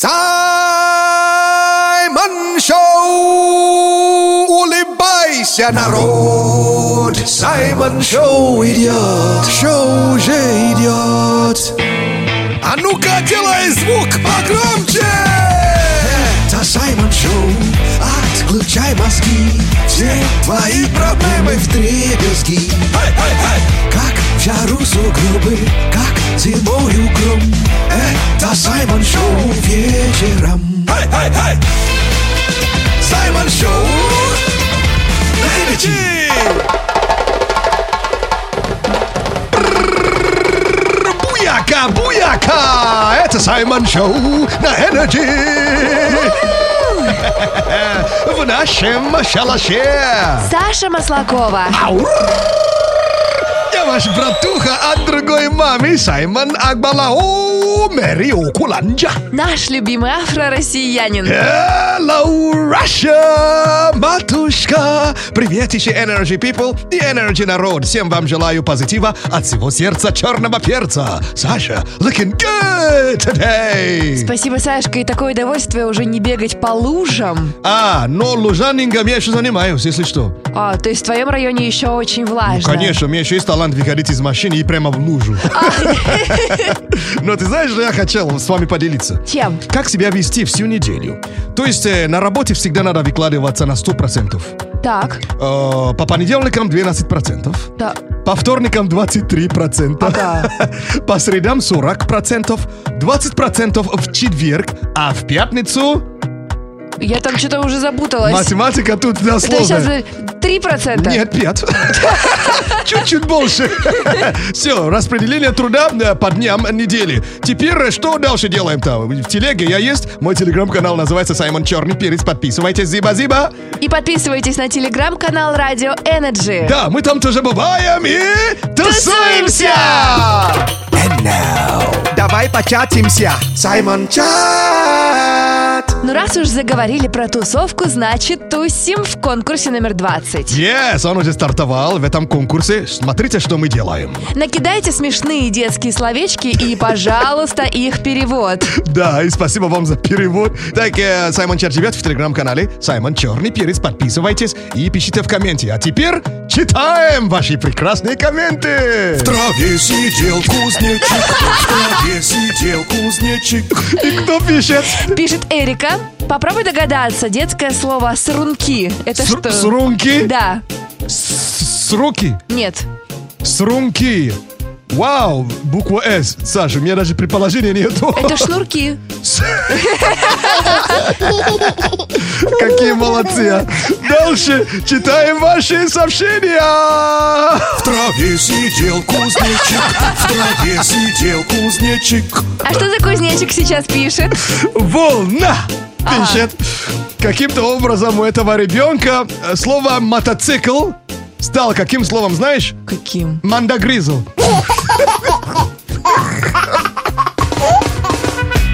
Саймон Шоу! Улыбайся, народ! Саймон Шоу идет! Шоу уже идет! А ну-ка, делай звук погромче! Это Саймон Шоу! Отключай мозги! Все твои проблемы в дребезги! Как в жару сугробы, как зимою гром Это Саймон Шоу вечером Саймон Шоу на Energy! Буяка, буяка! Это Саймон Шоу на Energy! В нашем шалаше! Саша Маслакова. Ау! Ваш братуха от другой мамы Саймон Мэри Окуланджа. Наш любимый афро-россиянин. Hello, Russia, матушка! Привет еще Energy People и Energy народ. Всем вам желаю позитива от всего сердца черного перца. Саша, looking good today. Спасибо, Сашка, и такое удовольствие уже не бегать по лужам. А, но лужанингом я еще занимаюсь, если что. А, то есть в твоем районе еще очень влажно. Конечно, у меня еще есть талант выходить из машины и прямо в лужу. Но ты знаешь, что я хотел с вами поделиться? Чем? Как себя вести всю неделю? То есть э, на работе всегда надо выкладываться на 100%. Так, Э, по понедельникам 12%. да. По вторникам 23%. Ага. По средам 40%. 20% в четверг. А в пятницу Я там что-то уже запуталась. математика тут Это сейчас дословно. 3%? Нет, пять. Чуть-чуть больше. Все, распределение труда э, по дням недели. Теперь э, что дальше делаем-то? В телеге я есть. Мой телеграм-канал называется Саймон Черный Перец. Подписывайтесь, зиба-зиба. И подписывайтесь на телеграм-канал Радио Energy. Да, мы там тоже бываем и тусуемся! And now, давай початимся. Саймон Чат! Ну раз уж заговорили про тусовку, значит тусим в конкурсе номер 20. Yes, он уже стартовал в этом конкурсе. Смотрите, что мы делаем. Накидайте смешные детские словечки и, пожалуйста, их перевод. Да, и спасибо вам за перевод. Так, э, Саймон Чар живет в телеграм-канале Саймон Черный Перец. Подписывайтесь и пишите в комменте. А теперь читаем ваши прекрасные комменты. В траве сидел кузнечик, в траве сидел кузнечик. И кто пишет? Пишет Эрика. Попробуй догадаться, детское слово «срунки». Это С- что? Срунки? Да. С- Сруки? Нет. Срунки. Вау, буква С. Саша, у меня даже предположения нету. Это шнурки. Какие молодцы, а. Дальше читаем ваши сообщения. В траве сидел кузнечик, в траве сидел кузнечик. А что за кузнечик сейчас пишет? Волна пишет. Каким-то образом у этого ребенка э, слово мотоцикл стал каким словом, знаешь? Каким? Мандагризл.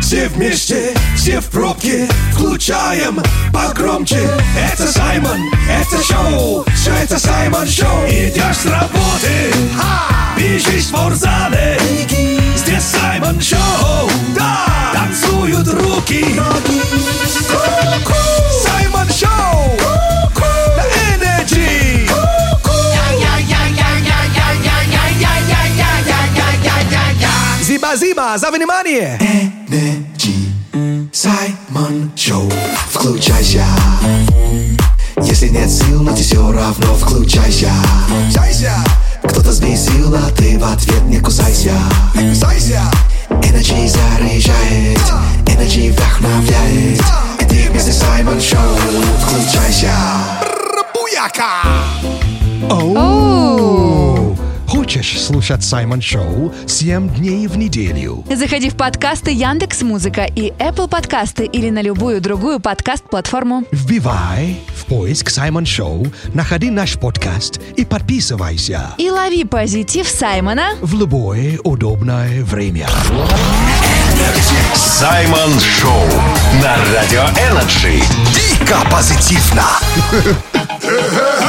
Все вместе, все в пробке, включаем погромче. Это Саймон, это шоу, все это Саймон Шоу. Идешь с работы, бежишь в спортзале. Здесь Саймон Шоу, да, танцуют руки. Ку-ку. Зиба-зиба, за внимание! Energy, Саймон Шоу. Включайся. Если нет сил, но ты все равно включайся. Чайся! Кто-то взбесил, а ты в ответ не кусайся. Не кусайся! Energy заряжает, Energy вдохновляет. И ты вместе Саймон Шоу. Включайся. Буяка! Оу. Хочешь слушать Саймон Шоу 7 дней в неделю? Заходи в подкасты Яндекс Музыка и Apple подкасты или на любую другую подкаст-платформу. Вбивай в поиск Саймон Шоу, находи наш подкаст и подписывайся И лови позитив Саймона в любое удобное время. Саймон Шоу на Радио Energy. Дико позитивно.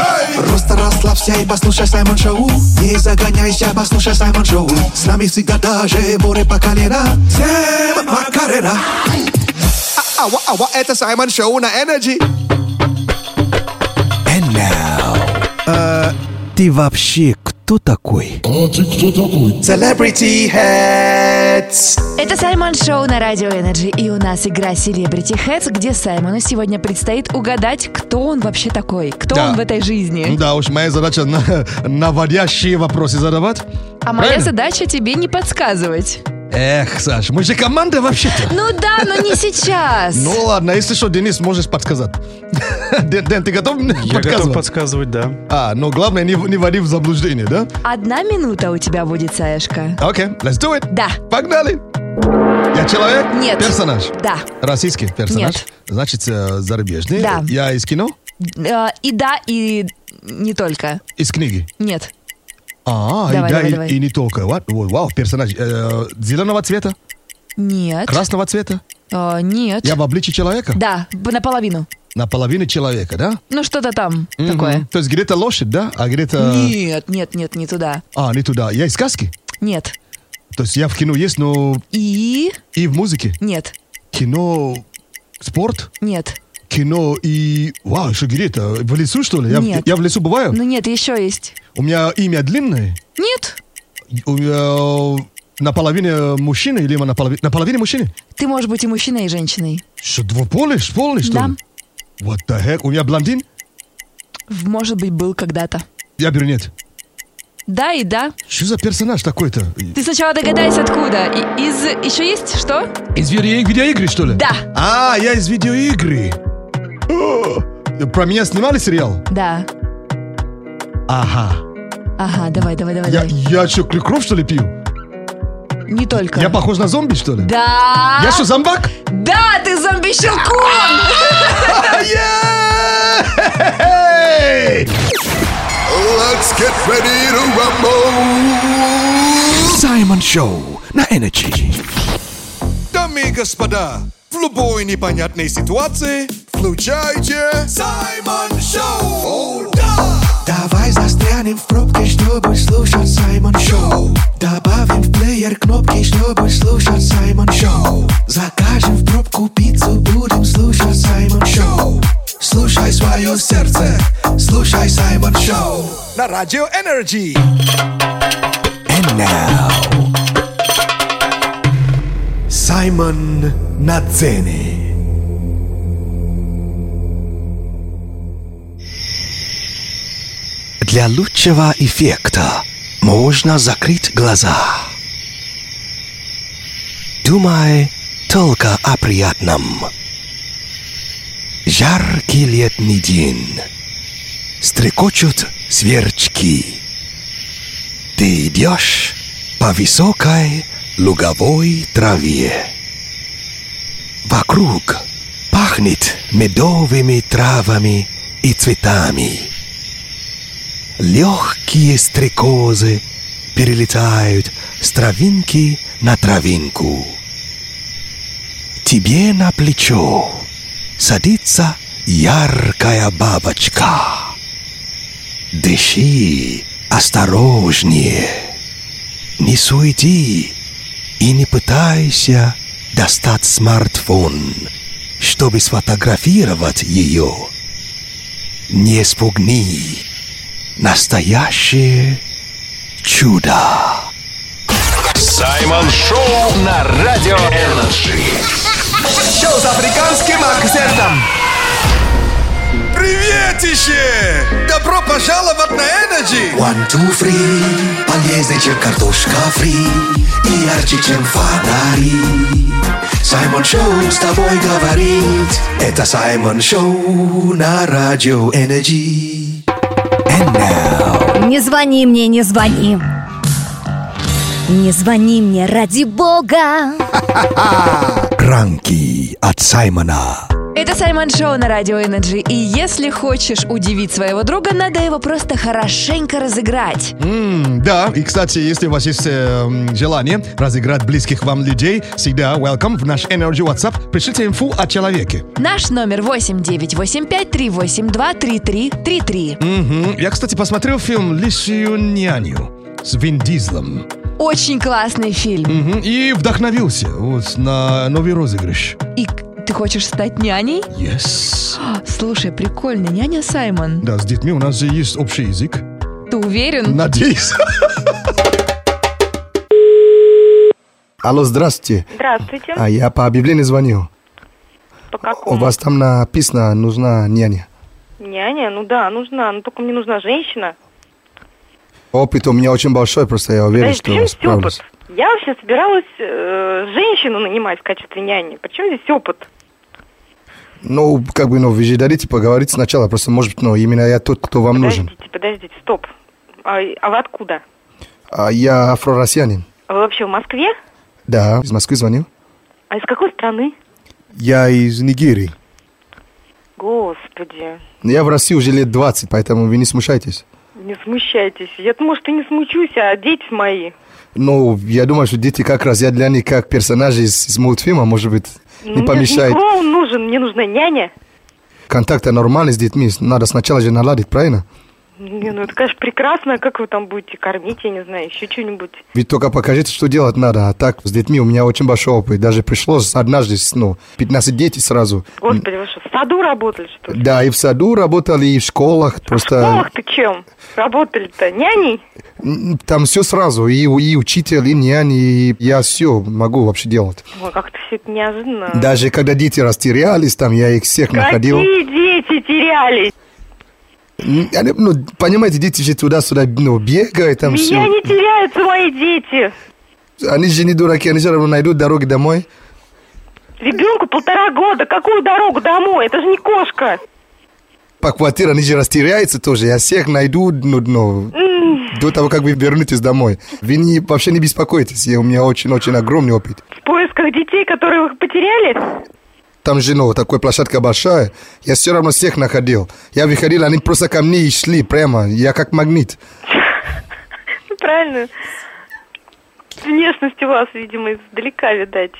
Просто расслабься и послушай Саймон Шоу Не загоняйся, послушай Саймон Шоу С нами всегда даже море по колено Всем Макарена Ава, ава, это Саймон Шоу на Energy. And now. Ты вообще кто такой? Celebrity Heads. Это Саймон Шоу на Радио Energy, и у нас игра Celebrity Heads, где Саймону сегодня предстоит угадать, кто он вообще такой, кто Да. он в этой жизни. Да уж, моя задача на- наводящие вопросы задавать. А моя Правильно? задача тебе не подсказывать. Эх, Саш, мы же команда вообще-то. Ну да, но не сейчас. Ну ладно, если что, Денис, можешь подсказать. Дэн, ты готов Я готов подсказывать? да. А, но главное не, не вводи в заблуждение, да? Одна минута у тебя будет, Саешка. Окей, let's do it. Да. Погнали. Я человек? Нет. Персонаж? Да. Российский персонаж? Нет. Значит, э, зарубежный? Да. Я из кино? Э, И да, и не только. Из книги? Нет. А, Давай, и да, давай, и, давай. и не только. Ой, Вау, персонаж. Э, зеленого цвета? Нет. Красного цвета? Э, Нет. Я в обличии человека? Да, наполовину. Наполовину человека, да? Ну, что-то там Мгм. такое. То есть где-то лошадь, да? А где-то... Нет, нет, нет, не туда. А, не туда. Я из сказки? Нет. То есть я в кино есть, но И... и в музыке. Нет. Кино, спорт, Нет. Кино и... Вау, где-то? В лесу, что ли? Я, Нет. я в лесу бываю? Ну нет, еще есть. У меня имя длинное? Нет. У меня наполовину мужчина или наполовину, наполовину мужчины? Ты можешь быть и мужчиной, и женщиной. Что, двуполый, полный, что Да. ли? What the heck? У меня блондин? Может быть, был когда-то. Я брюнет. Да и да. Что за персонаж такой-то? Ты сначала догадайся, откуда. И- из... Еще есть что? Из видео- видеоигры, что ли? Да. А, я из видеоигры. Про меня снимали сериал? Да. Ага. Ага, давай, давай, давай, Я, давай. я что, кровь, что ли, пью? Не только. Я похож на зомби, что ли? Да. Я что, зомбак? Да, ты зомби-щелкун! Let's get ready to rumble. Саймон Шоу на Energy. Дамы и господа, в любой непонятной ситуации включайте Саймон Шоу. да! Давай застрянем в пробке, чтобы слушать Саймон Шоу Добавим в плеер кнопки, чтобы слушать Саймон Шоу Закажем в пробку пиццу, будем слушать Саймон Шоу Слушай свое сердце, слушай Саймон Шоу На Радио Energy. And now. Саймон на цене Для лучшего эффекта можно закрыть глаза. Думай только о приятном. Жаркий летний день. Стрекочут сверчки. Ты идешь по высокой луговой траве. Вокруг пахнет медовыми травами и цветами. Легкие стрекозы перелетают с травинки на травинку. Тебе на плечо садится яркая бабочка. Дыши осторожнее. Не суети и не пытайся достать смартфон, чтобы сфотографировать ее. Не спугни настоящее чудо. Саймон Шоу на Радио Energy. Шоу с африканским акцентом. Приветище! Добро пожаловать на Energy! One, two, three Полезнее, чем картошка фри И ярче, чем фонари Саймон Шоу с тобой говорит Это Саймон Шоу на Радио Energy Не звони мне, не звони. Не звони мне ради бога. Пранки от Саймона. Это Саймон Шоу на Радио Energy. И если хочешь удивить своего друга, надо его просто хорошенько разыграть. М, Да, и, кстати, если у вас есть э, желание разыграть близких вам людей, всегда welcome в наш Energy WhatsApp. Пришлите инфу о человеке. Наш номер 8985-382-3333. Мгм. Я, кстати, посмотрел фильм «Лисью няню» с Вин Дизлом. Очень классный фильм. Мгм. И вдохновился вот, на новый розыгрыш. И Ты хочешь стать няней? Yes. Слушай, прикольно, няня Саймон. Да, с детьми у нас же есть общий язык. Ты уверен? Надеюсь. Алло, здравствуйте. Здравствуйте. А я по объявлению звоню. По У какому? вас там написано, нужна няня. Няня? Ну да, нужна. Но только мне нужна женщина. Опыт у меня очень большой, просто я уверен, Подожди, что справлюсь. опыт? Я вообще собиралась э, женщину нанимать в качестве няни. Причем здесь опыт? Ну, как бы, ну, вы же дадите поговорить сначала, просто, может быть, ну, именно я тот, кто вам нужен. Подождите, подождите, стоп. А, а вы откуда? А я афро-россиянин. А Вы вообще в Москве? Да, из Москвы звонил. А из какой страны? Я из Нигерии. Господи, Я в России уже лет 20, поэтому вы не смущайтесь. не смущайтесь. Я, может, и не смучусь, а дети мои. Ну, я думаю, что дети как раз, я для них как персонажи из, из мультфильма, может быть, не помешает. не клоун нужен, мне нужна няня. Контакты нормальные с детьми, надо сначала же наладить, правильно? Не, ну это, конечно, прекрасно. Как вы там будете кормить, я не знаю, еще что-нибудь. Вы только покажите, что делать надо. А так, с детьми у меня очень большой опыт. Даже пришлось однажды, ну, 15 детей сразу. Господи, вы что, в саду работали, что ли? Да, и в саду работали, и в школах. В Просто школах ты чем? Работали-то няней? там все сразу. И, и учитель, и нянь, и я все могу вообще делать. Ой, как-то все это неожиданно. Даже когда дети растерялись, там я их всех находил. Какие дети терялись? Ну, понимаете, дети же туда-сюда ну, бегают, там Меня все. не теряются мои дети. Они же не дураки, они же равно найдут дороги домой. Ребенку полтора года. Какую дорогу домой? Это же не кошка. По квартире они же растеряются тоже. Я всех найду, ну, ну, до того, как вы вернетесь домой. Вы не, вообще не беспокойтесь, я- у меня очень-очень огромный опыт. В поисках детей, которые вы потеряли? Там же, такая площадка большая, я все равно всех находил. Я выходил, они просто ко мне и шли прямо, я как магнит. Правильно. Внешность у вас, видимо, издалека, видать.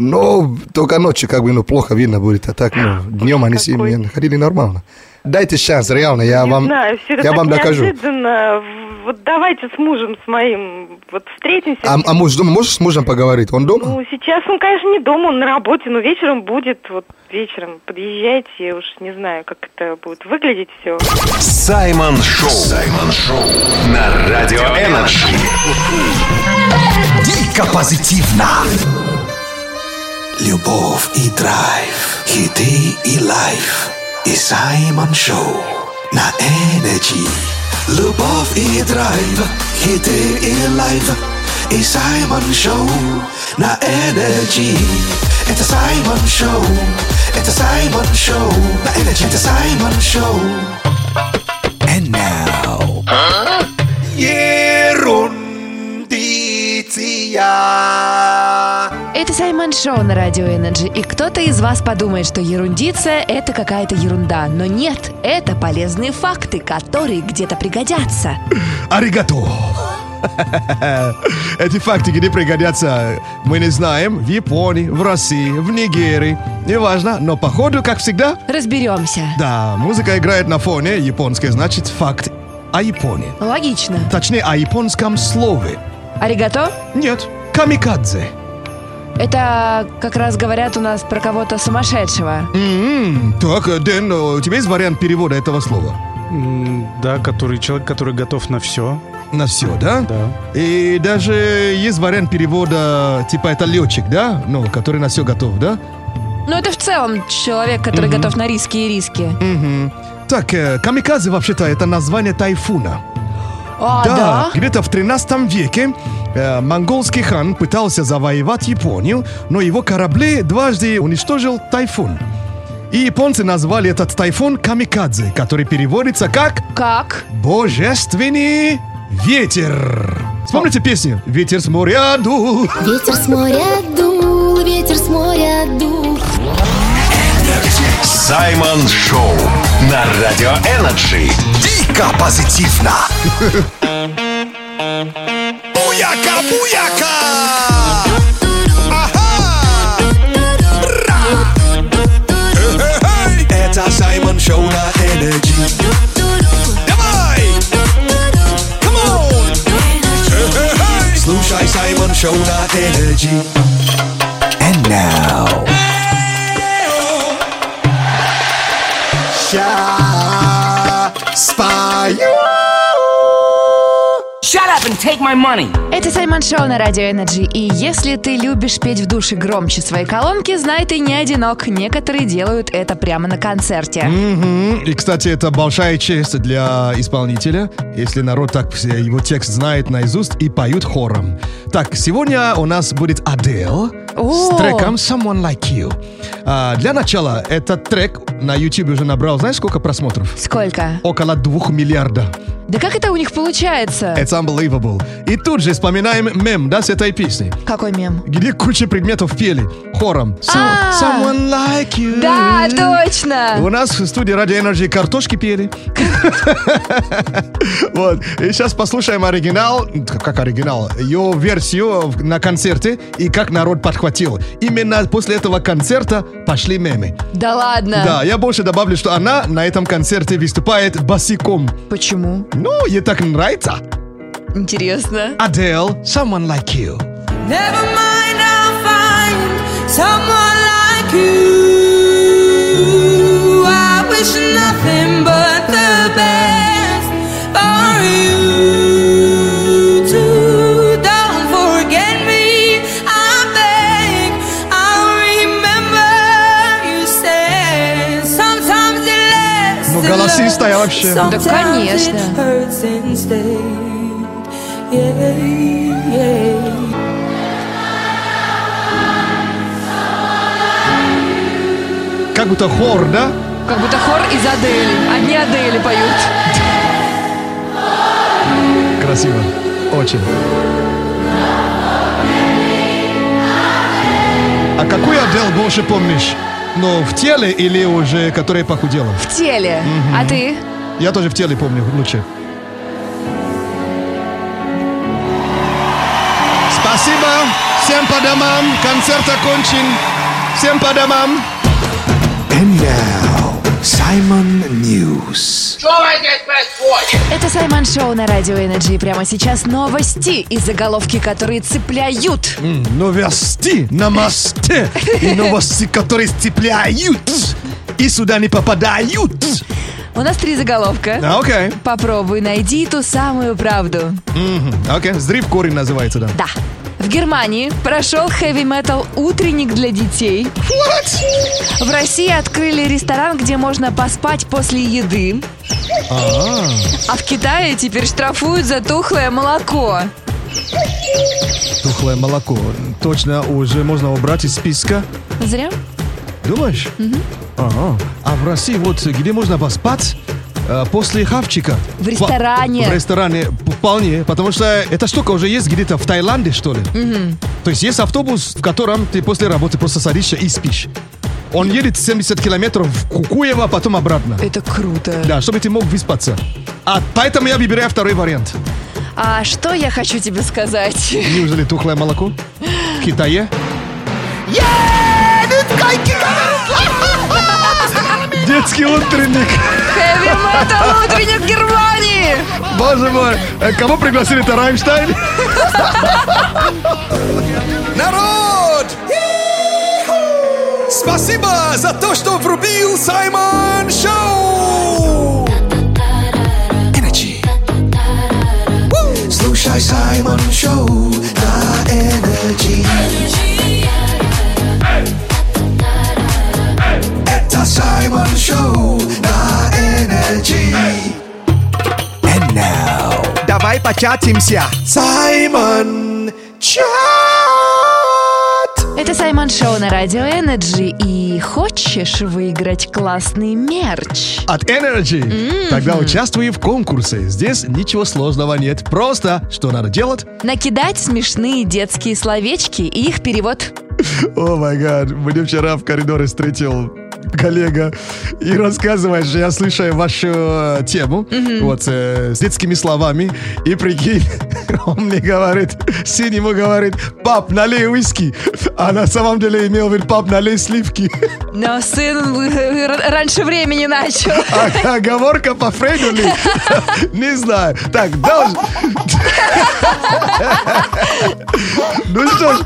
Но только ночью как бы, ну, плохо видно будет, а так, ну, днем они меня находили нормально. Дайте шанс, реально, я не вам, знаю, все я так вам докажу. неожиданно. Вот давайте с мужем, с моим, вот встретимся. А, а муж дома, можешь с мужем поговорить? Он дома? Ну, сейчас он, конечно, не дома, он на работе, но вечером будет. Вот вечером подъезжайте, я уж не знаю, как это будет выглядеть все. Саймон Шоу. Саймон Шоу. На Радио Energy. Дико позитивно. Любовь и драйв, хиты и live. И Саймон Шоу на Energy. Любовь и драйв, хиты и live. И Саймон Шоу на Energy. Это Саймон Шоу, это Саймон Шоу на Energy. Это Саймон Шоу. And now. Саймон Шоу на Радио Energy, и кто-то из вас подумает, что ерундиция – это какая-то ерунда. Но нет, это полезные факты, которые где-то пригодятся. Аригато. Эти факты где пригодятся, мы не знаем. В Японии, в России, в Нигерии. Неважно, но походу, как всегда, Разберемся. да, музыка играет на фоне. Японский значит факт о Японии. Логично. Точнее, о японском слове. Аригато? Нет, камикадзе. Это как раз говорят у нас про кого-то сумасшедшего. М, Так, Дэн, э, у тебя есть вариант перевода этого слова? М, Да, который человек, который готов на все. На все, да? Да. И даже есть вариант перевода, типа это летчик, да? Ну, который на все готов, да? Ну, это в целом человек, который готов на риски и риски. Мгм. Так, э, камикадзе вообще-то это название тайфуна. А, да? где-то в 13 веке э, монгольский хан пытался завоевать Японию, но его корабли дважды уничтожил тайфун. И японцы назвали этот тайфун камикадзе, который переводится как Как? «божественный ветер». Вспомните песню «Ветер с моря дул». Ветер с моря дул, ветер с моря дул. Саймон Шоу. На Радио Energy. Дико позитивно. Буяка, буяка. Ага. Это Саймон Шоу на Energy. Давай. Come on. Слушай Саймон Шоу на Energy. And now. Раша Спою Shut up and take my money. Это Саймон Шоу на Радио Energy. И если ты любишь петь в душе громче своей колонки, знай, ты не одинок. Некоторые делают это прямо на концерте. Мгм. И, кстати, это большая честь для исполнителя, если народ так все его текст знает наизусть и поют хором. Так, сегодня у нас будет Адел О! с треком Someone Like You. А, для начала, этот трек на YouTube уже набрал, знаешь, сколько просмотров? Сколько? Около двух миллиарда. Да как это у них получается? It's unbelievable. И тут же вспоминаем мем, да, с этой песни. Какой мем? Где куча предметов пели хором. So- А! Someone like you. Да, точно! У нас в студии Radio Energy картошки пели. Вот. И сейчас послушаем оригинал, как оригинал, ее версию на концерте и как народ подхватил. Именно после этого концерта пошли мемы. Да ладно? Да, я больше добавлю, что она на этом концерте выступает босиком. Почему? Ну, ей так нравится. Интересно. Adele, someone like you. Never mind, I'll find someone like you. I wish nothing but the best голосистая вообще. Да, конечно. It hurts instead. Yeah, yeah. Как будто хор, да? Как будто хор из Адели. Одни Адели поют. Красиво. Очень. А какую Адел больше помнишь? Ну, в теле или уже, которая похудела? В теле. Мгм. А ты? Я тоже в теле помню лучше. Спасибо. Всем по домам. Концерт окончен. Всем по домам. And now, Simon News. Это Саймон Шоу на Радио Energy. Прямо сейчас новости и заголовки, которые цепляют. М, Новости на мосте. И новости, которые цепляют. И сюда не попадают. У нас три заголовка. А, Окей. Попробуй найди ту самую правду. Мгм, Окей. Зрив корень называется, да. Да. В Германии прошел хэви-метал утренник для детей. В России открыли ресторан, где можно поспать после еды. А, А в Китае теперь штрафуют за тухлое молоко. тухлое молоко. Точно уже можно убрать из списка. Зря? Думаешь? Ага. А в России вот где можно поспать после хавчика? В ресторане. В ресторане вполне, потому что эта штука уже есть где-то в Таиланде, что ли. Мгм. То есть есть автобус, в котором ты после работы просто садишься и спишь. Он едет 70 километров в Кукуево, а потом обратно. Это круто. Да, чтобы ты мог выспаться. А поэтому я выбираю второй вариант. А что я хочу тебе сказать? Неужели тухлое молоко? В Китае? Детский утренник. Хэви-метал утренник Германии! Боже мой, э, кого пригласили? Это Раймштайн? Народ! Спасибо за то, что врубил Саймон Шоу! Energy. Слушай Саймон Шоу на Energy. Початимся! Саймон Чат. Это Саймон Шоу на Радио Energy. И хочешь выиграть классный мерч? От Energy. Тогда участвуй в конкурсе. Здесь ничего сложного нет. Просто что надо делать? Накидать смешные детские словечки и их перевод. О май гад, мне вчера в коридоре встретил коллега и рассказывает, что я слушаю вашу э, тему вот э, с детскими словами и прикинь, он мне говорит, сын ему говорит, пап, налей виски, а на самом деле имел в виду, пап, налей сливки. Но сын э, р- раньше времени начал. А оговорка по Фрейду ли? Не знаю. Так, дальше. Ну что ж,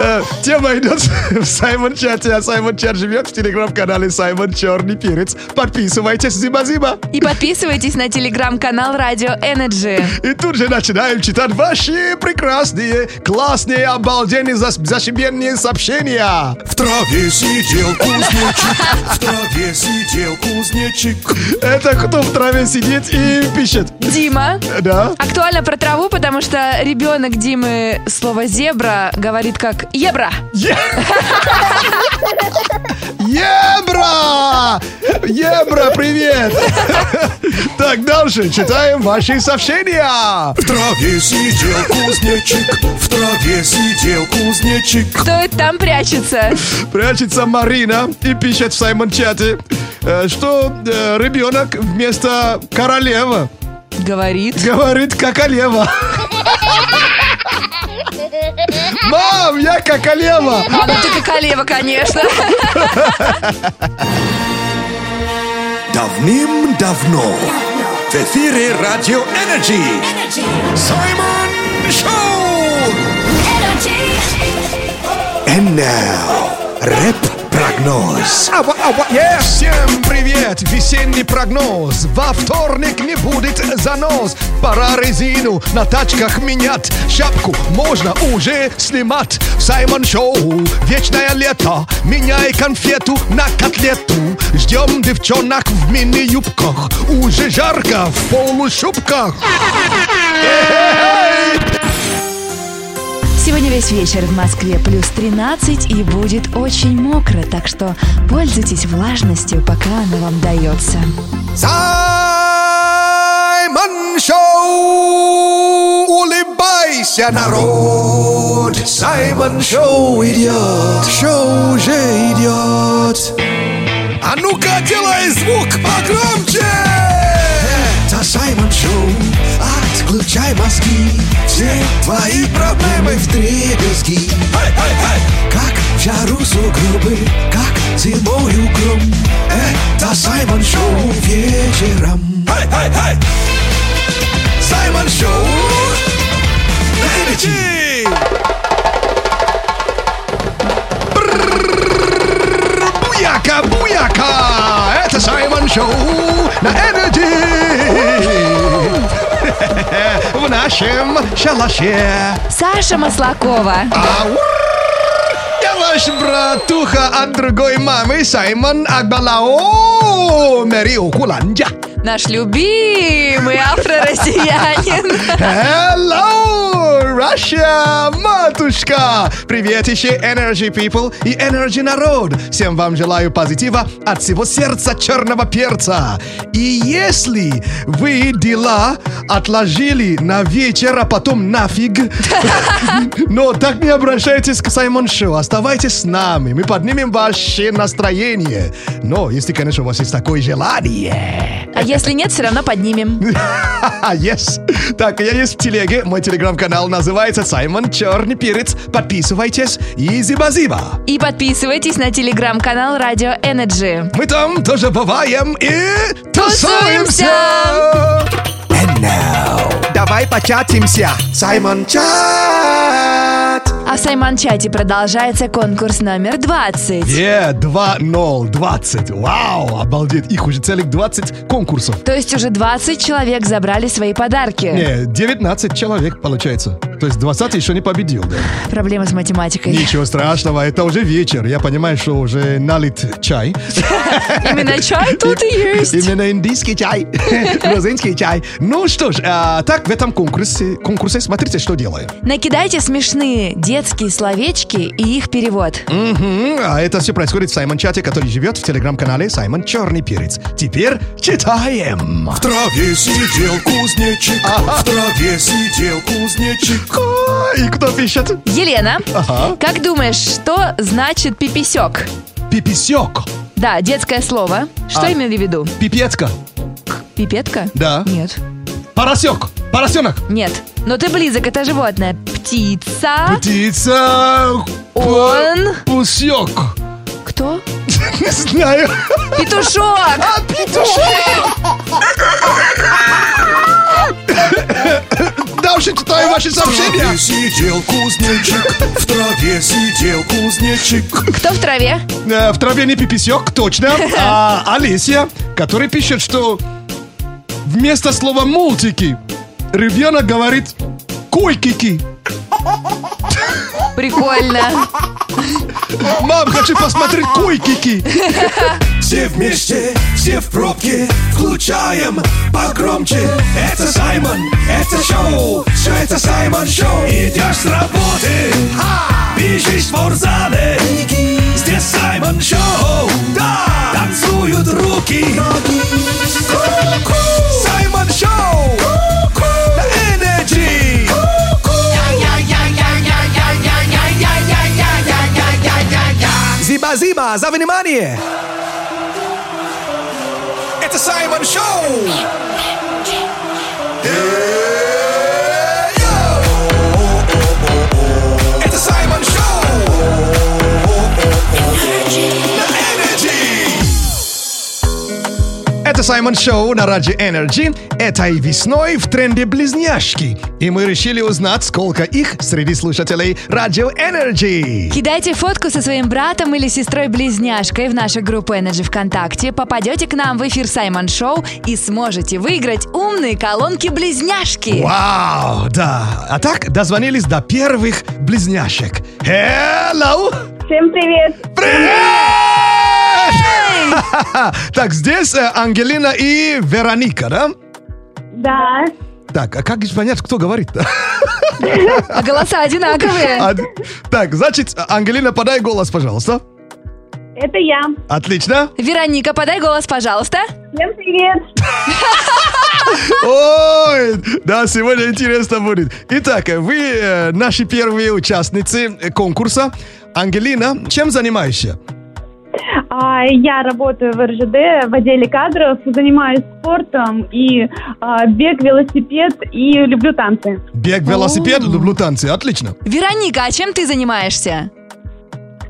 э, тема идет в Саймон чате, а Саймон чат живет в телеграм-канале телеграм-канале Саймон Черный Перец. Подписывайтесь, зиба-зиба. И подписывайтесь на телеграм-канал Радио Energy. И тут же начинаем читать ваши прекрасные, классные, обалденные, зас- зашибенные сообщения. В траве сидел кузнечик, в траве сидел кузнечик. Это кто в траве сидит и пишет? Дима. Да? Актуально про траву, потому что ребенок Димы слово зебра говорит как ебра. Ебра! Ебра, привет! Так, дальше читаем ваши сообщения. В траве сидел кузнечик, в траве сидел кузнечик. Кто это там прячется? Прячется Марина и пишет в Саймон чате, э, что э, ребенок вместо королева Говорит. говорит какалева. Мам, я какалева! А, ну ты какалева, конечно. Давным-давно в эфире Радио Energy Саймон Шоу! And now, рэп-прогноз. Всем привет! Весенний прогноз. Во вторник не будет занос. Пора резину на тачках менять. Шапку можно уже снимать. Саймон Шоу, вечное лето. Меняй конфету на котлету. Ждем девчонок в мини-юбках. Уже жарко в полушубках. Сегодня весь вечер в Москве плюс 13 и будет очень мокро, так что пользуйтесь влажностью, пока она вам дается. Саймон Шоу! Улыбайся, народ! Саймон Шоу идет! Шоу уже идет! А ну-ка, делай звук погромче! Это Саймон Шоу! Отключай мозги! Все твои проблемы в дребезги! Как в жару сугробы, как зимою гром Это Саймон Шоу вечером Саймон Шоу на Energy. Буяка, буяка! Это Саймон Шоу на Energy! В нашем шалаше. Саша Маслакова. Ау! Я ваш братуха от другой мамы Саймон Акбалао Мэрио Куланджа. Наш любимый афро-россиянин. Hello, Russia, матушка! Привет еще Energy People и Energy народ! Всем вам желаю позитива от всего сердца черного перца. И если вы дела отложили на вечер, а потом нафиг, но так не обращайтесь к Саймон Шоу, оставайтесь с нами, мы поднимем ваше настроение. Но если, конечно, у вас есть такое желание. А если нет, все равно поднимем. Yes. Так, я есть в телеге. Мой телеграм-канал называется Саймон Черный Перец. Подписывайтесь и зиба-зиба. И подписывайтесь на телеграм-канал Радио Energy. Мы там тоже бываем и Тусуемся! And now, давай початимся. Саймон Чат. В Саймон-чате продолжается конкурс номер 20. Е, 2-0, 20. Вау, обалдеть. Их уже целых 20 конкурсов. То есть уже 20 человек забрали свои подарки. Не, 19 человек получается. То есть 20 еще не победил, да. Проблема с математикой. Ничего страшного, это уже вечер. Я понимаю, что уже налит чай. Именно чай тут и есть. Именно индийский чай, грузинский чай. Ну что ж, а, так в этом конкурсе, конкурсе смотрите, что делаем. Накидайте смешные детские словечки и их перевод. Мгм, А это все происходит в Саймон Чате, который живет в телеграм-канале Саймон Черный Перец. Теперь читаем. В траве сидел кузнечик, в траве сидел кузнечик. И кто пишет? Елена, Ага. как думаешь, что значит пиписек? Пиписек. Да, детское слово. Что А. имели в виду? Пипетка. Пипетка? Да. Нет. Поросек. Поросенок. Нет. Но ты близок, это животное. Птица. Птица. Он. Пусек. Кто? Не знаю. Петушок. А, уже читаю ваши В траве сообщения. сидел кузнечик, в траве сидел кузнечик. Кто в траве? Э, В траве не пиписек, точно. А Олеся, который пишет, что вместо слова мультики ребенок говорит койкики. Прикольно. Мам, хочу посмотреть койкики. Все вместе, все в пробке, включаем погромче. Это Саймон, это шоу, все это Саймон Шоу. Идешь с работы, бежишь в спортзале. Здесь Саймон Шоу, да, танцуют руки. Ку-ку. Зиба-зиба, за внимание! Это Саймон Шоу! Это Саймон Шоу на Радио Energy. Этой весной в тренде близняшки. И мы решили узнать, сколько их среди слушателей Радио Energy. Кидайте фотку со своим братом или сестрой-близняшкой в нашу группу Energy ВКонтакте, попадете к нам в эфир Саймон Шоу и сможете выиграть умные колонки-близняшки. Вау, да. А так дозвонились до первых близняшек. Hello! Всем привет! Так, здесь э, Ангелина и Вероника, да? Да. Так, а как понять, кто говорит? А голоса одинаковые. А, Так, значит, Ангелина, подай голос, пожалуйста. Это я. Отлично. Вероника, подай голос, пожалуйста. Всем привет! Ой, да, сегодня интересно будет. Итак, вы э, наши первые участницы конкурса. Ангелина, чем занимаешься? А, Я работаю в РЖД в отделе кадров, занимаюсь спортом и а, бег, велосипед и люблю танцы. Бег, велосипед, люблю танцы. Отлично. Вероника, а чем ты занимаешься?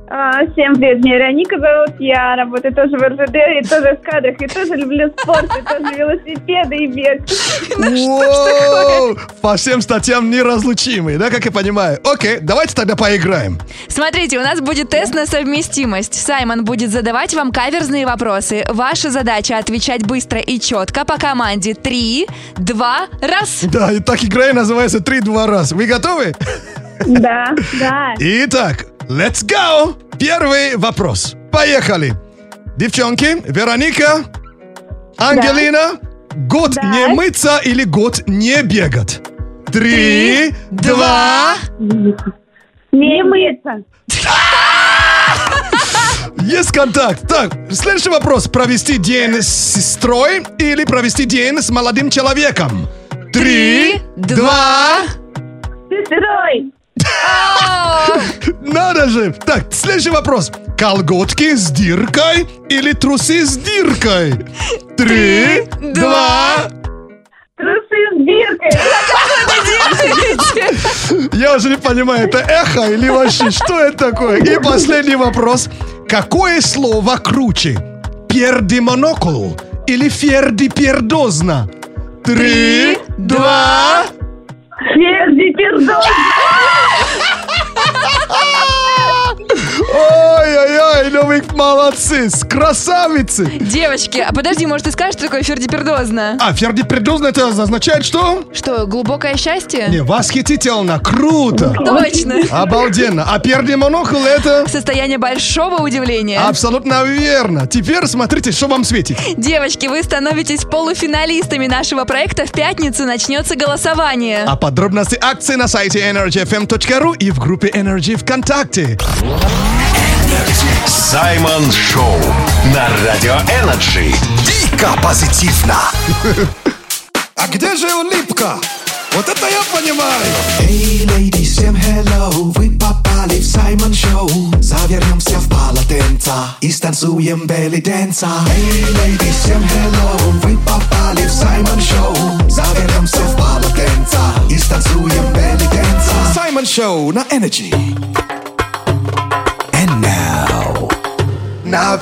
А, Всем привет, меня Вероника зовут, я работаю тоже в РЖД и тоже в кадрах, и тоже люблю спорт, и тоже велосипеды и бег. Воу, По всем статьям неразлучимые, да, как я понимаю. Окей, давайте тогда поиграем. Смотрите, у нас будет тест на совместимость. Саймон будет задавать вам каверзные вопросы. Ваша задача отвечать быстро и четко по команде 3, 2, раз. Да, и так игра и называется «Три-два раз». Вы готовы? Да, да. Итак, let's go! Первый вопрос. Поехали. Девчонки, Вероника, Ангелина, год не мыться или год не бегать? Три, два... Не мыться. Есть контакт. Так, следующий вопрос. Провести день с сестрой или провести день с молодым человеком? Три, два... Сестрой. Надо же! Так, следующий вопрос. Колготки с дыркой или трусы с дыркой? Три, два... Трусы с биркой. Я уже не понимаю, это эхо или вообще, что это такое? И последний вопрос. Какое слово круче? Пердимонокл или фердипердозна? Три, два... Ферди пердон. Ой-ой-ой, ну вы молодцы, с- красавицы! Девочки, а подожди, может ты скажешь, что такое фердипердозна? А фердипердозна это означает что? Что, глубокое счастье? Не, восхитительно, круто! Точно. Обалденно. А пердимонокл это... Состояние большого удивления. Абсолютно верно. Теперь смотрите, что вам светит. Девочки, вы становитесь полуфиналистами нашего проекта. В пятницу начнется голосование. А подробности акции на сайте energyfm.ru и в группе Energy ВКонтакте. Саймон Шоу на Радио Energy. Дико позитивно! А где же улыбка? Вот это я понимаю! Эй, леди, всем hello, вы попали в Саймон Шоу Завернемся в полотенца и станцуем belly dance а Эй, леди, всем hello, вы попали в Саймон Шоу Завернемся в полотенца и станцуем belly dance а Саймон Шоу на Energy. No.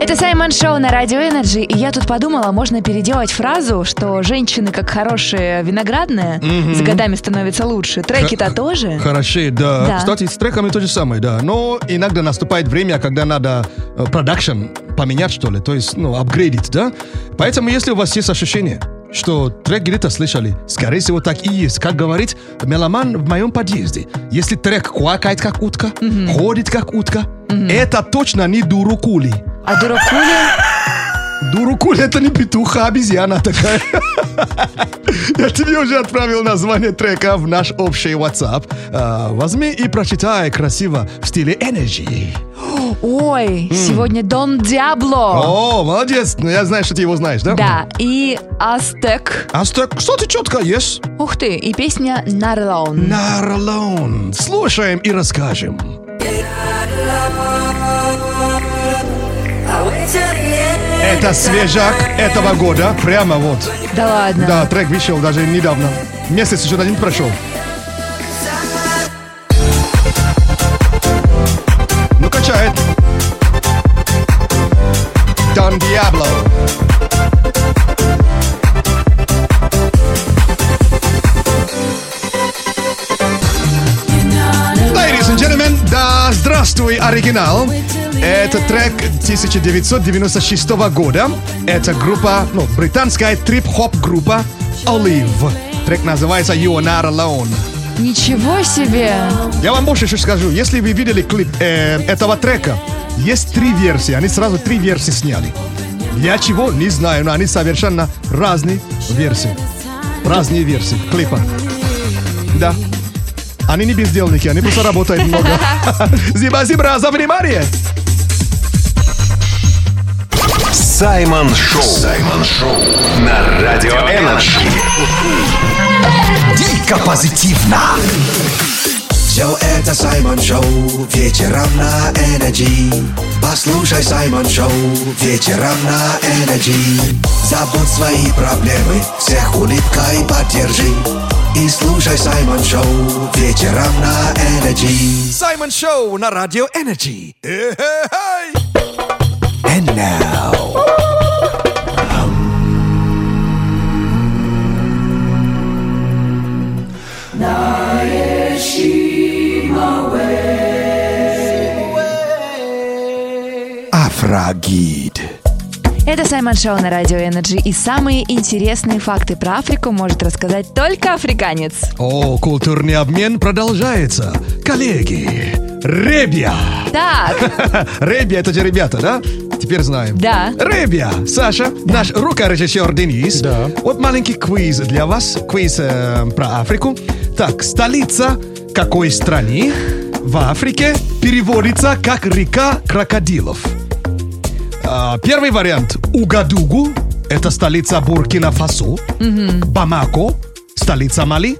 Это Саймон Шоу на Радио Energy, и я тут подумала, можно переделать фразу, что женщины, как хорошие виноградные, Мгм. с годами становятся лучше. Треки-то тоже. Хороши, да. Да. Кстати, с треками то же самое, да. Но иногда наступает время, когда надо э, продакшн поменять, что ли, то есть, ну, апгрейдить, да? Поэтому, если у вас есть ощущение, что трек где-то слышали, скорее всего, так и есть. Как говорит меломан в моем подъезде. Если трек квакает, как утка, ходит, как утка, это точно не дурукули. А дуракули? Дурукули это не петух, а обезьяна такая. Я тебе уже отправил название трека в наш общий WhatsApp. А, Возьми и прочитай красиво в стиле Energy. Ой, сегодня Дон Диабло. О, молодец. Ну, я знаю, что ты его знаешь, да? Да, и Астек. Астек, кстати, четко есть. Ух ты, и песня. Not Alone. Слушаем и расскажем. Это свежак этого года, прямо вот. Да ладно. Да, трек вышел даже недавно. Месяц еще один прошел. Ну, качает. Дон Диабло. Ladies and gentlemen, да, здравствуй, оригинал. Это трек 1996 года. Это группа, ну, британская трип-хоп группа Olive. Трек называется You Are Not Alone. Ничего себе! Я вам больше еще скажу. Если вы видели клип э, этого трека, есть три версии. Они сразу три версии сняли. Я чего не знаю, но они совершенно разные версии. Разные версии клипа. Да. Они не бездельники, они просто работают много. Спасибо за внимание! Саймон Шоу. Саймон Шоу на Радио Energy. Дико позитивно. Все это Саймон Шоу вечером на Energy. Послушай Саймон Шоу вечером на Energy. Забудь свои проблемы, всех улыбкой поддержи. И слушай Саймон Шоу вечером на Energy. Саймон Шоу на Радио Energy. And now. Афрогид. Это Саймон Шоу на Радио Energy, и самые интересные факты про Африку может рассказать только африканец. О, культурный обмен продолжается. Коллеги, ребя. Так, Ребя, это же ребята, да? Теперь знаем. Да. Ребя, Саша, наш рукорежиссер Денис. Да. Вот маленький квиз для вас. Квиз э, про Африку. Так, столица какой страны в Африке переводится как река крокодилов? А, первый вариант. Угадугу. Это столица Буркина-Фасо. Бамако. Столица Мали.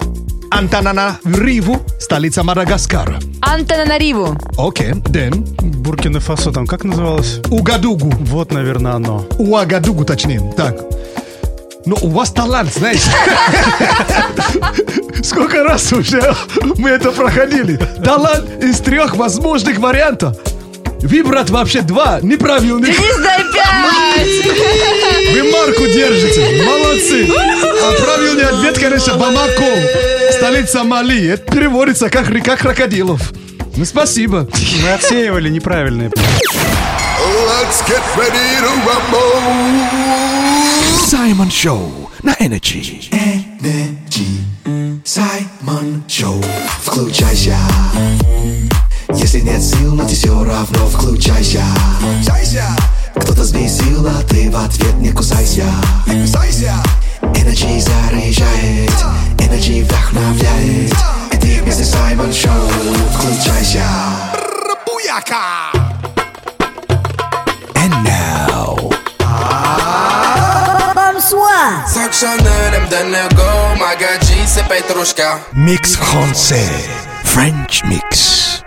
Антананариву. Столица Мадагаскара. Антананариву. Окей, Дэн. Буркина-Фасо там как называлось? Угадугу. Вот, наверное, оно. Уагадугу, точнее. Так. Ну, у вас талант, знаете. Сколько раз уже мы это проходили. Талант из трех возможных вариантов. Выбрать вообще два неправильных. Денис, дай пять! Вы марку держите. Молодцы. А правильный ответ, конечно, Бамако. Столица Мали. Это переводится как река крокодилов. Ну, спасибо. Мы отсеивали неправильные. Let's get ready to rumble. Саймон Шоу на Energy. Energy. Саймон Шоу. Включайся. Если нет сил, но ты все равно включайся. Кто-то сбесил, а ты в ответ не кусайся. Energy заряжает, Energy вдохновляет. И ты вместе с Саймон Шоу. Включайся. Буяка. And now. Бонсуа! Sanctionner, them done their go, magaji, c'est Petrushka. Mix français. French Mix.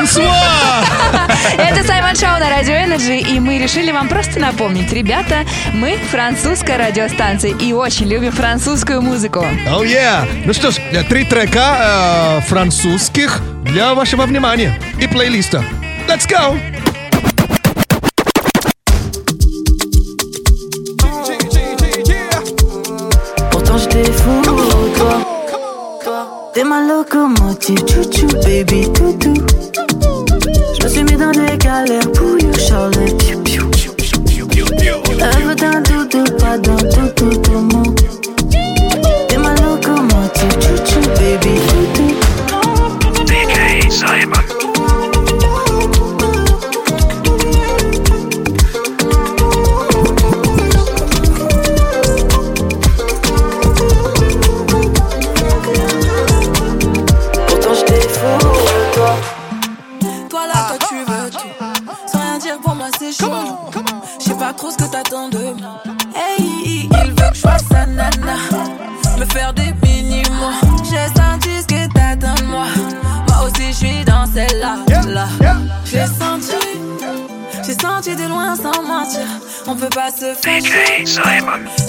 Bonsoir! Это Саймон Шоу на Радио Energy, и мы решили вам просто напомнить, ребята, мы французская радиостанция и очень любим французскую музыку. Oh yeah! Ну что ж, э, три трека э, французских для вашего внимания и плейлиста. Let's go! Pourtant j'étais fou, toi. T'es ma locomotive, chouchou, baby, toutou. Je suis mis dans des galères pour you, piou. Elle veut d'un doudou, pas d'un toutou, tout mou. T'es ma locomotive, chouchou, baby. DJ Simon. Je fasse sa nana. Me faire des mini-mois. J'ai senti ce que t'attends de moi. Moi aussi, je suis dans celle-là. Là. J'ai senti. J'ai senti de loin sans mentir. On peut pas se fâcher.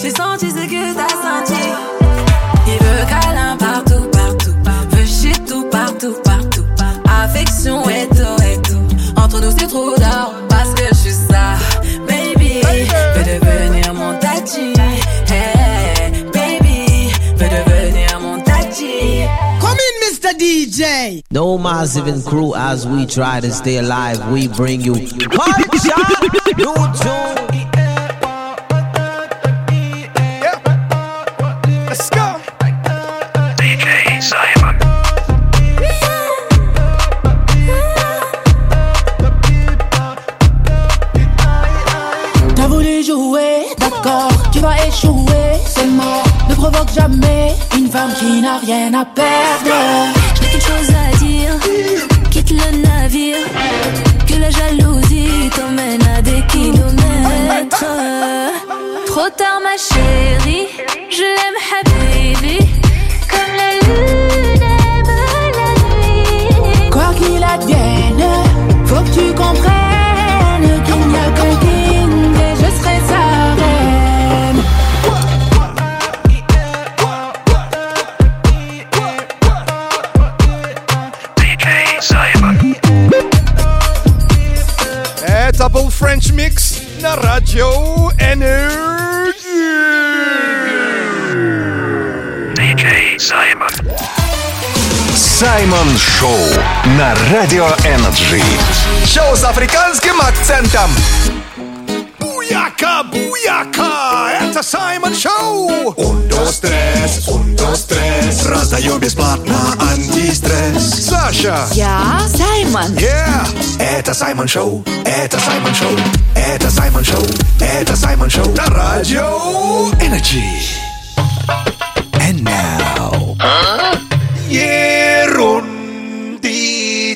J'ai senti ce que t'as senti. Il veut câlin partout, partout. Veut shit tout, partout, partout. Affection et tout, et tout. Entre nous, c'est trop d'or parce que je suis ça. No massive crew as we try to stay alive. We bring you. Let's go. DJ Simon. T'as voulu jouer, d'accord, tu vas échouer, c'est mort. Ne provoque jamais une femme qui n'a rien à perdre. Шоу на Радио Energy. Шоу с африканским акцентом. Буяка, буяка, это Саймон Шоу. Dos, tres, un, dos, tres. Раздаю бесплатно антистресс. Саша. Я Саймон. Yeah. Это Саймон Шоу, это Саймон Шоу, это Саймон Шоу, это Саймон Шоу. На радио Energy. And now.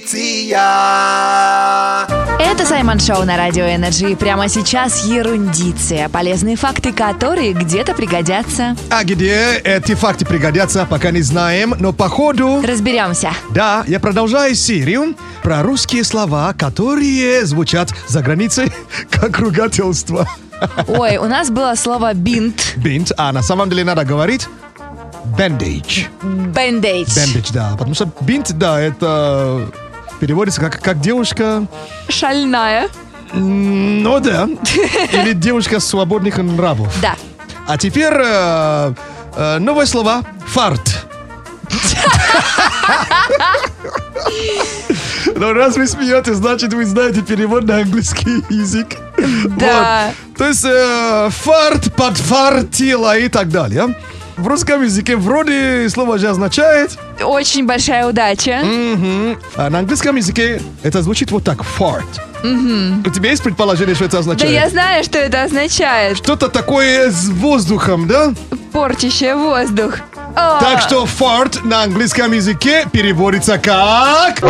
Ерундиция. Это Саймон Шоу на Радио Energy. Прямо сейчас ерундиция. Полезные факты, которые где-то пригодятся. А где эти факты пригодятся, пока не знаем, но походу... Разберемся. Да, я продолжаю серию про русские слова, которые звучат за границей как ругательство. Ой, у нас было слово бинт, Бинт, а на самом деле надо говорить bandage. бендейдж. Bandage, да. Потому что бинт, да, это переводится как, как девушка... Шальная. Ну да. Или девушка свободных нравов. Да. А теперь э, э, новое слово фарт. Но раз вы смеетесь, значит вы знаете перевод на английский язык. Да. Вот. То есть э, фарт, подфартила и так далее. В русском языке вроде слово же означает... Очень большая удача. Мгм. А на английском языке это звучит вот так. Мгм. У тебя есть предположение, что это Да означает? я знаю, что это означает. Что-то такое с воздухом, да? Портящее воздух. О, Так что фарт на английском языке переводится как...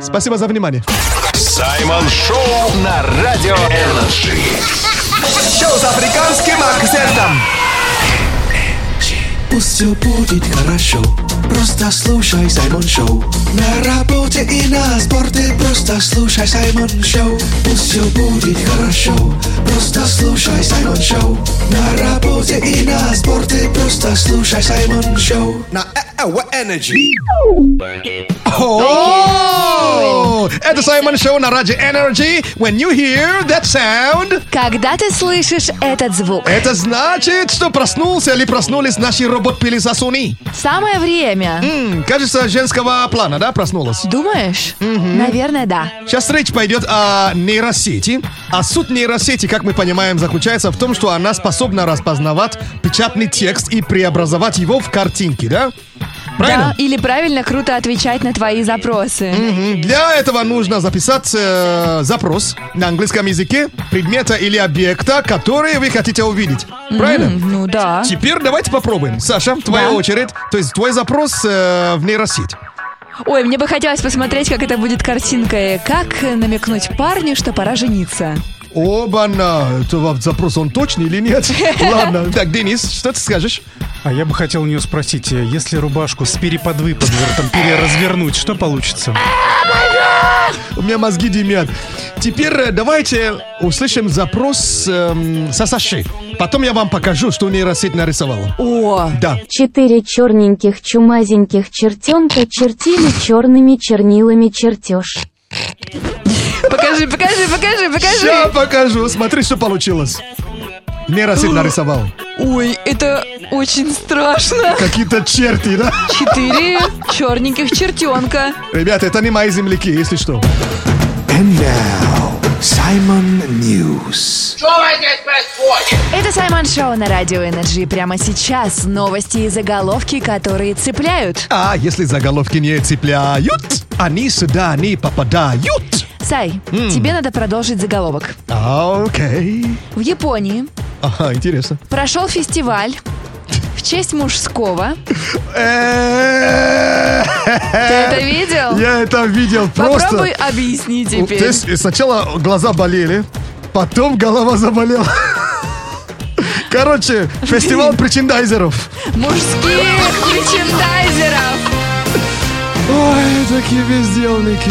Спасибо за внимание. Саймон Шоу на Радио Energy. Шоу с африканским акцентом. Пусть все будет хорошо Просто слушай Саймон Шоу На работе и на спорте Просто слушай Саймон Шоу Пусть все будет хорошо Просто слушай Саймон Шоу На работе и на спорте Просто слушай Саймон Шоу На Energy. Это Саймон Шоу на Радио Energy. When you hear that sound, Когда ты слышишь этот звук, это значит, что проснулся или проснулись наши робот-пылесосуны. самое время. М, Кажется, женского плана, да, проснулась? Думаешь? Наверное, да. Сейчас речь пойдет о нейросети. А суть нейросети, как мы понимаем, заключается в том, что она способна распознавать печатный текст и преобразовать его в картинки, да? Правильно? Да, или правильно круто отвечать на твои запросы. Мгм. Для этого нужно записать э, запрос на английском языке предмета или объекта, который вы хотите увидеть. Правильно? М, Ну да. Теперь давайте попробуем. Саша, твоя Да. очередь. То есть твой запрос э, в нейросеть. Ой, мне бы хотелось посмотреть, как это будет картинкой. Как намекнуть парню, что пора жениться? Оба-на! Это запрос, он точный или нет? Ладно. Так, Денис, что ты скажешь? А я бы хотел у нее спросить, э, если рубашку с переподвы подвертом переразвернуть, что получится? У меня мозги дымят. Теперь э, давайте услышим запрос эм, со Саши. Потом я вам покажу, что нейросеть нарисовала. О! Да. Четыре черненьких чумазеньких чертенка чертили черными чернилами чертеж. Покажи, покажи, покажи, покажи. Сейчас покажу. Смотри, что получилось. Нейросеть нарисовал. Ой, это очень страшно. Какие-то черти, да? Четыре черненьких чертенка. Ребята, это не мои земляки, если что. And now, Simon News. Это Саймон Шоу на Радио Energy. Прямо сейчас новости и заголовки, которые цепляют. А если заголовки не цепляют, они сюда не попадают. Сай, М. тебе надо продолжить заголовок. А, Окей. В Японии Ага, интересно. прошел фестиваль в честь мужского. Ты это это видел? Я это видел просто. Попробуй объясни То теперь. есть сначала глаза болели, потом голова заболела. Короче, фестиваль причиндайзеров. Мужских мерчендайзеров. Ой, такие безделники.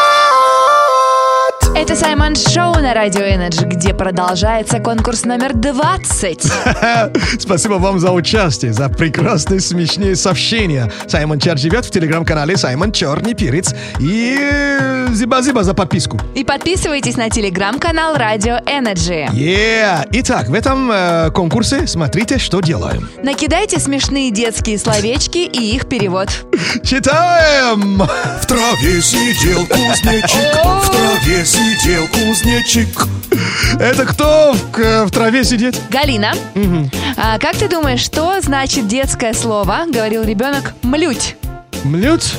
Это Саймон Шоу на Радио Energy, где продолжается конкурс номер 20. Спасибо вам за участие, за прекрасные смешные сообщения. Саймон Чат живет в телеграм-канале Саймон Черный Перец. И зиба-зиба за подписку. И подписывайтесь на телеграм-канал Радио Energy. Yeah. Итак, в этом э, конкурсе смотрите, что делаем. Накидайте смешные детские словечки и их перевод. Читаем! В траве сидел кузнечик, в траве сидел кузнечик. Это кто в, в траве сидит? Галина, а как ты думаешь, что значит детское слово, говорил ребенок, млють? Млють?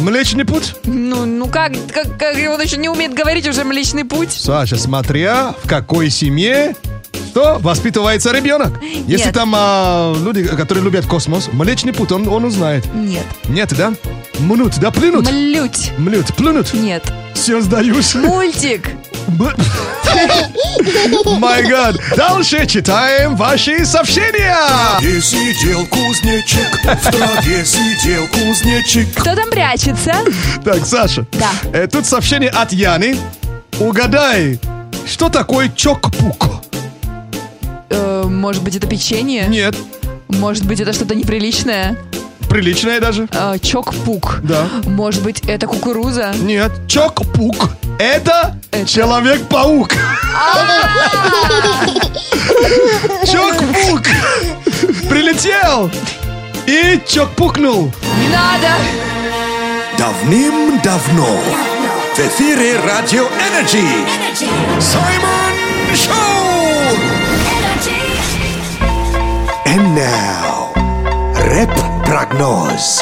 Млечный путь? Ну, ну как, как, как он еще не умеет говорить уже млечный путь? Саша, смотря в какой семье что воспитывается ребенок. Если Нет. там а, люди, которые любят космос, Млечный путь, он, он узнает. Нет. Нет, да? Мнут, да плюнут? Млють. Млют, плюнут? Нет. Все, сдаюсь. Мультик. Май гад. Дальше читаем ваши сообщения. В траве сидел кузнечик, в траве сидел кузнечик. Кто там прячется? Так, Саша. Да. Э, тут сообщение от Яны. Угадай, что такое чок-пук? Э, может быть, это печенье? Нет. Может быть, это что-то неприличное? Приличное даже. Э, чок-пук. Да. Может быть, это кукуруза? Нет. Чок-пук. Это, Человек-паук. Чок-пук. Прилетел. И чок-пукнул. Не надо! Давным-давно в эфире Радио Energy. Саймон Шоу! And now, рэп прогноз.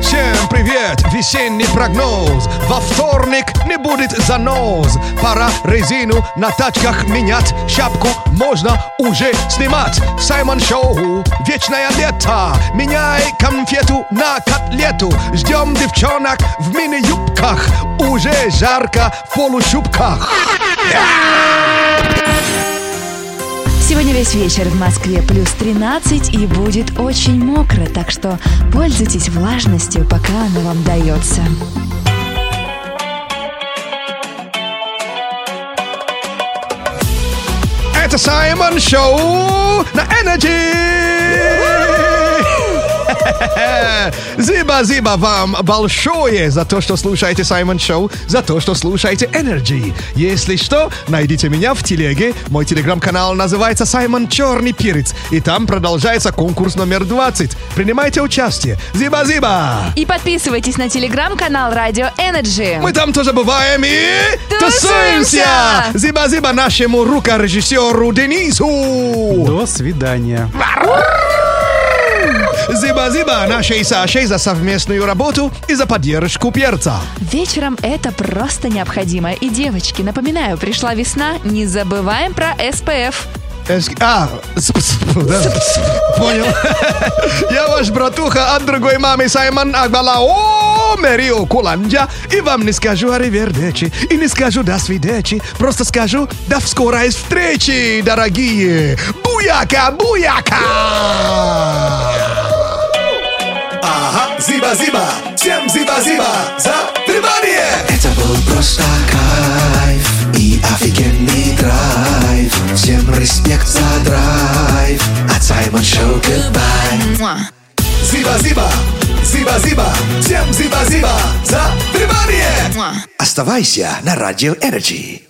Всем привет! Весенний прогноз. Во вторник не будет занос. Пора резину на тачках менять. Шапку можно уже снимать. Саймон Шоу. Вечное лето. Меняй конфету на котлету. Ждем девчонок в мини-юбках. Уже жарко в полушубках. Сегодня весь вечер в Москве плюс 13 и будет очень мокро, так что пользуйтесь влажностью, пока она вам дается. Это Саймон Шоу на Energy! Зиба-зиба вам большое за то, что слушаете Саймон Шоу, за то, что слушаете Energy. Если что, найдите меня в телеге. Мой телеграм-канал называется Саймон Черный Перец. И там продолжается конкурс номер 20. Принимайте участие. Зиба-зиба! И подписывайтесь на телеграм-канал Радио Energy. Мы там тоже бываем и Тусуемся! Зиба-зиба нашему рукорежиссеру Денису! До свидания. Зиба-зиба нашей Сашей за совместную работу и за поддержку перца. Вечером это просто необходимо. И, девочки, напоминаю, пришла весна, не забываем про СПФ. А, понял. Я ваш братуха от другой мамы Саймон. О, Мерио Куланджа. И вам не скажу аривердечи. И не скажу до свидечи. Просто скажу до скорой встречи, дорогие. Буяка, буяка! Ага, зиба-зиба, всем зиба-зиба за внимание! Это был просто кайф и офигенный респект за драйв. От Саймон Шоу goodbye. Зиба-зиба, зиба-зиба, всем зиба-зиба за внимание! Оставайся на Радио Energy.